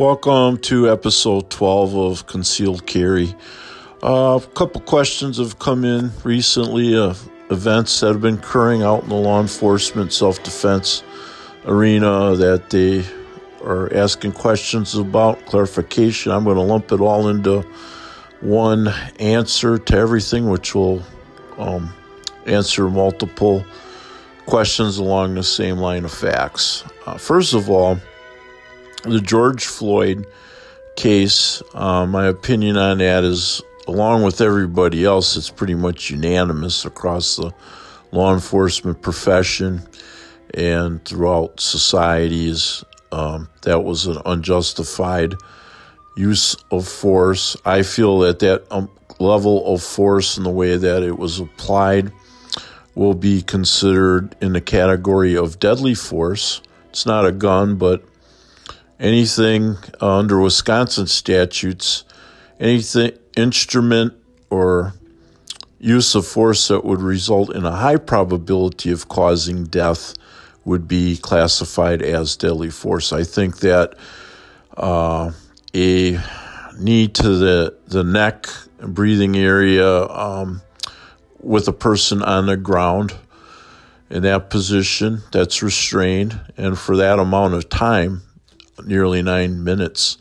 Welcome to episode 12 of Concealed Carry. Uh, a couple questions have come in recently of events that have been occurring out in the law enforcement self defense arena that they are asking questions about, clarification. I'm going to lump it all into one answer to everything, which will um, answer multiple questions along the same line of facts. Uh, first of all, the George Floyd case, uh, my opinion on that is, along with everybody else, it's pretty much unanimous across the law enforcement profession and throughout societies. Um, that was an unjustified use of force. I feel that that um, level of force and the way that it was applied will be considered in the category of deadly force. It's not a gun, but anything uh, under Wisconsin statutes, anything instrument or use of force that would result in a high probability of causing death would be classified as deadly force. I think that uh, a knee to the, the neck, breathing area um, with a person on the ground in that position that's restrained, and for that amount of time, nearly nine minutes,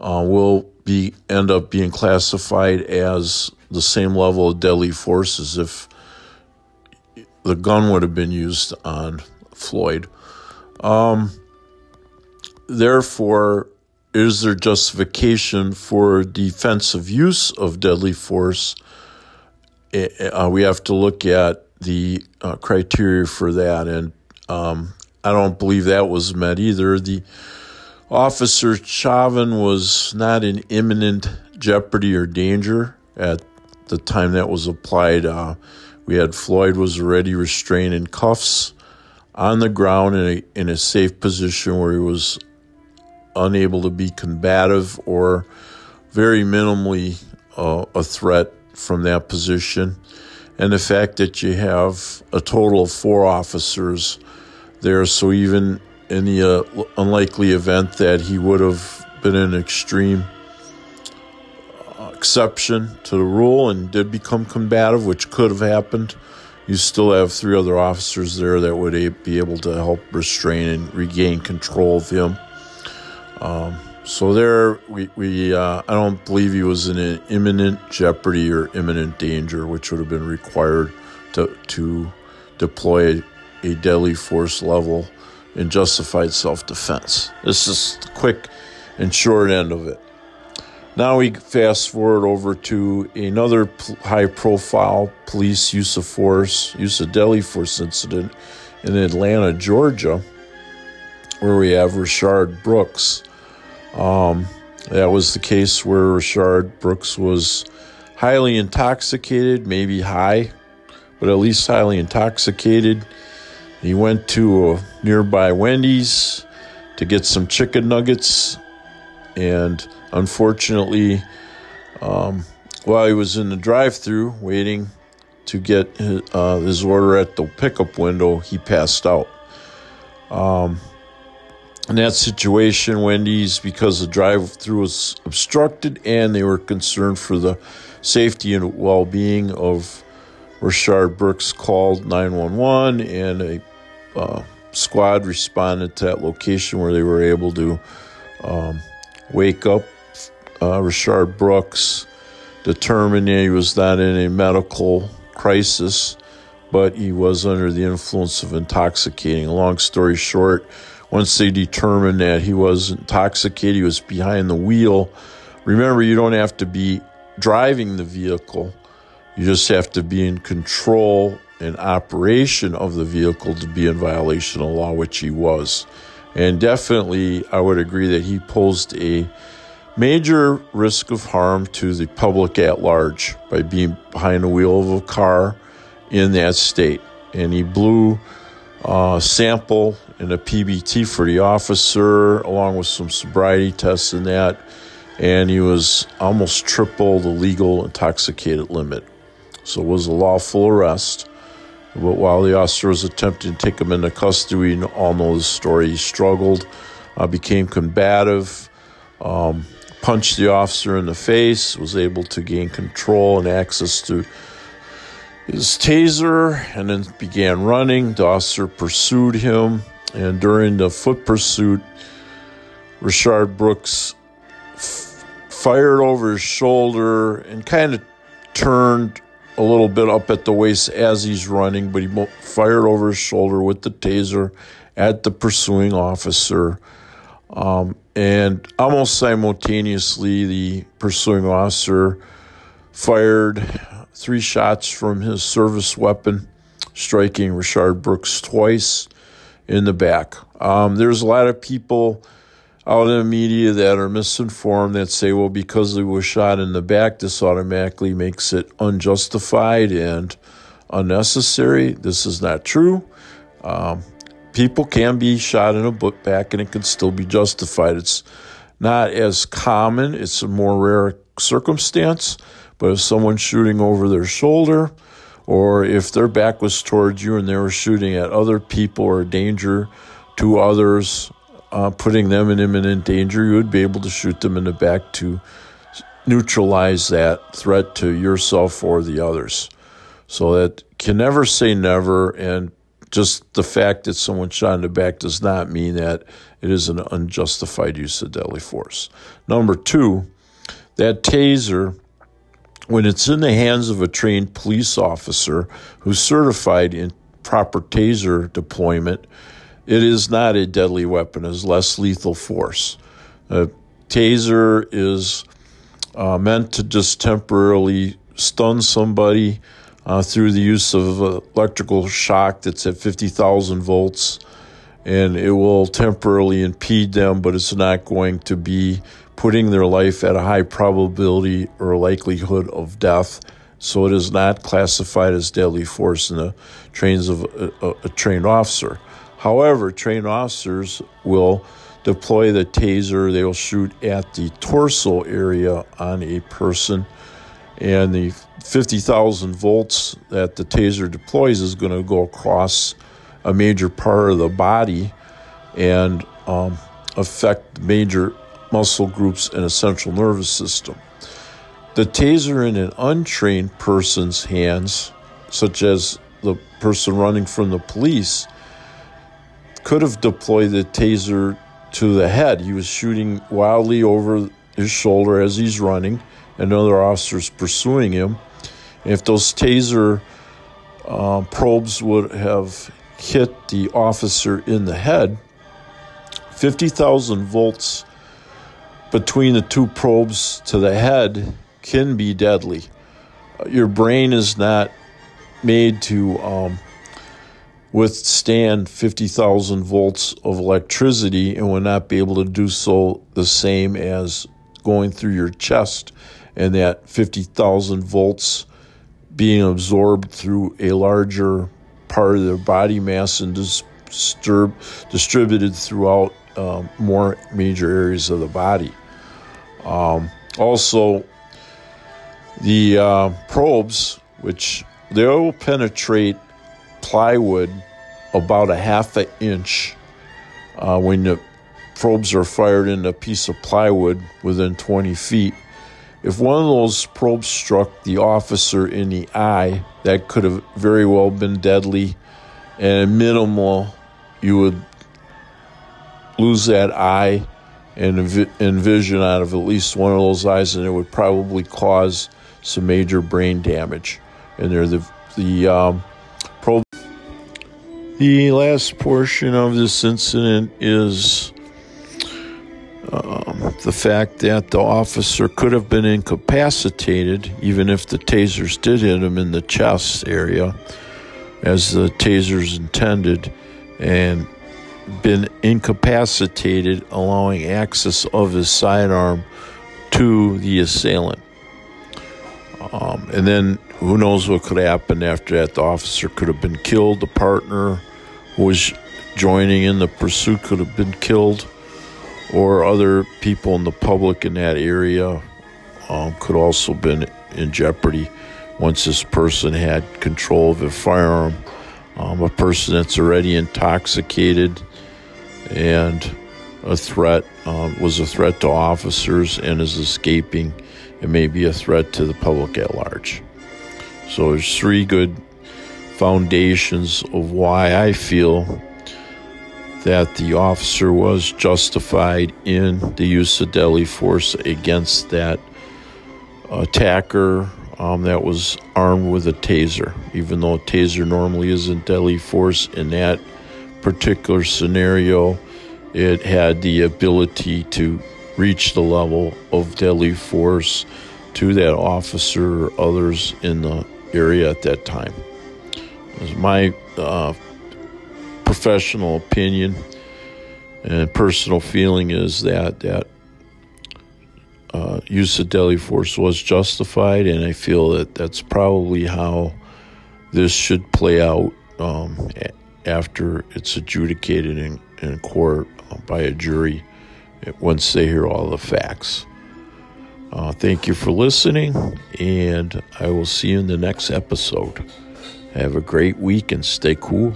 uh, will be end up being classified as the same level of deadly force as if the gun would have been used on Floyd. Um, therefore, is there justification for defensive use of deadly force? Eh, eh, uh, we have to look at the uh, criteria for that, and um, I don't believe that was met either. The Officer Chauvin was not in imminent jeopardy or danger at the time that was applied. Uh, we had Floyd was already restrained in cuffs on the ground in a, in a safe position where he was unable to be combative or very minimally uh, a threat from that position. And the fact that you have a total of four officers there, so even in the uh, unlikely event that he would have been an extreme uh, exception to the rule and did become combative, which could have happened, you still have three other officers there that would be able to help restrain and regain control of him. Um, so there, we, we uh, I don't believe he was in an imminent jeopardy or imminent danger, which would have been required to to deploy a deadly force level in justified self defense. This is the quick and short end of it. Now we fast forward over to another high profile police use of force, use of deadly force incident in Atlanta, Georgia, where we have Rayshard Brooks. Um, that was the case where Rayshard Brooks was highly intoxicated, maybe high, but at least highly intoxicated. He went to a nearby Wendy's to get some chicken nuggets, and unfortunately, um, while he was in the drive-through waiting to get his, uh, his, order at the pickup window, he passed out. Um, in that situation, Wendy's, because the drive-through was obstructed, and they were concerned for the safety and well-being of Rayshard Brooks, called 911, and a uh, squad responded to that location where they were able to um, wake up uh, Rayshard Brooks, determine he was not in a medical crisis, but he was under the influence of intoxicating. Long story short, once they determined that he was intoxicated, he was behind the wheel. Remember, you don't have to be driving the vehicle, you just have to be in control and operation of the vehicle to be in violation of law, which he was. And definitely, I would agree that he posed a major risk of harm to the public at large by being behind the wheel of a car in that state. And he blew a sample and a PBT for the officer, along with some sobriety tests and that. And he was almost triple the legal intoxicated limit. So it was a lawful arrest. But while the officer was attempting to take him into custody, we all know the story. He struggled, uh, became combative, um, punched the officer in the face, was able to gain control and access to his taser, and then began running. The officer pursued him, and during the foot pursuit, Rayshard Brooks f- fired over his shoulder and kind of turned a little bit up at the waist as he's running, but he fired over his shoulder with the taser at the pursuing officer. Um, and almost simultaneously, the pursuing officer fired three shots from his service weapon, striking Rayshard Brooks twice in the back. Um, there's a lot of people out in the media that are misinformed that say, well, because he was shot in the back, this automatically makes it unjustified and unnecessary. This is not true. Um, people can be shot in a book back and it can still be justified. It's not as common, it's a more rare circumstance, but if someone's shooting over their shoulder, or if their back was towards you and they were shooting at other people or danger to others, uh, putting them in imminent danger, you would be able to shoot them in the back to neutralize that threat to yourself or the others. So that can never say never, and just the fact that someone shot in the back does not mean that it is an unjustified use of deadly force. Number two, that taser, when it's in the hands of a trained police officer who's certified in proper taser deployment, it is not a deadly weapon, it's less lethal force. A taser is uh, meant to just temporarily stun somebody uh, through the use of electrical shock that's at 50,000 volts, and it will temporarily impede them, but it's not going to be putting their life at a high probability or likelihood of death. So it is not classified as deadly force in the trains of a, a, a trained officer. However, trained officers will deploy the taser, they will shoot at the torso area on a person, and the 50,000 volts that the taser deploys is going to go across a major part of the body and um, affect major muscle groups and a central nervous system. The taser in an untrained person's hands, such as the person running from the police, could have deployed the taser to the head. He was shooting wildly over his shoulder as he's running, and other officers pursuing him. If those taser uh, probes would have hit the officer in the head, 50,000 volts between the two probes to the head can be deadly. Your brain is not made to um, withstand 50,000 volts of electricity and will not be able to do so the same as going through your chest and that 50,000 volts being absorbed through a larger part of their body mass and disturb, distributed throughout um, more major areas of the body. Um, also, the uh, probes, which they will penetrate plywood about a half an inch uh, when the probes are fired in a piece of plywood within 20 feet. If one of those probes struck the officer in the eye, that could have very well been deadly. And minimal, you would lose that eye and, and vision out of at least one of those eyes, and it would probably cause some major brain damage. And they're the the um, the last portion of this incident is um, the fact that the officer could have been incapacitated, even if the tasers did hit him in the chest area, as the tasers intended, and been incapacitated, allowing access of his sidearm to the assailant. Um, and then who knows what could happen after that? The officer could have been killed. The partner who was joining in the pursuit could have been killed, or other people in the public in that area um, could also been in jeopardy once this person had control of a firearm. Um, a person that's already intoxicated and a threat um, was a threat to officers and is escaping, it may be a threat to the public at large. So there's three good foundations of why I feel that the officer was justified in the use of deadly force against that attacker um, that was armed with a taser. Even though a taser normally isn't deadly force, in that particular scenario, it had the ability to reach the level of deadly force to that officer or others in the area at that time. my uh, professional opinion and personal feeling is that that uh, use of deadly force was justified, and I feel that that's probably how this should play out um, after it's adjudicated in, in court uh, by a jury once they hear all the facts. Uh, thank you for listening, and I will see you in the next episode. Have a great week and stay cool.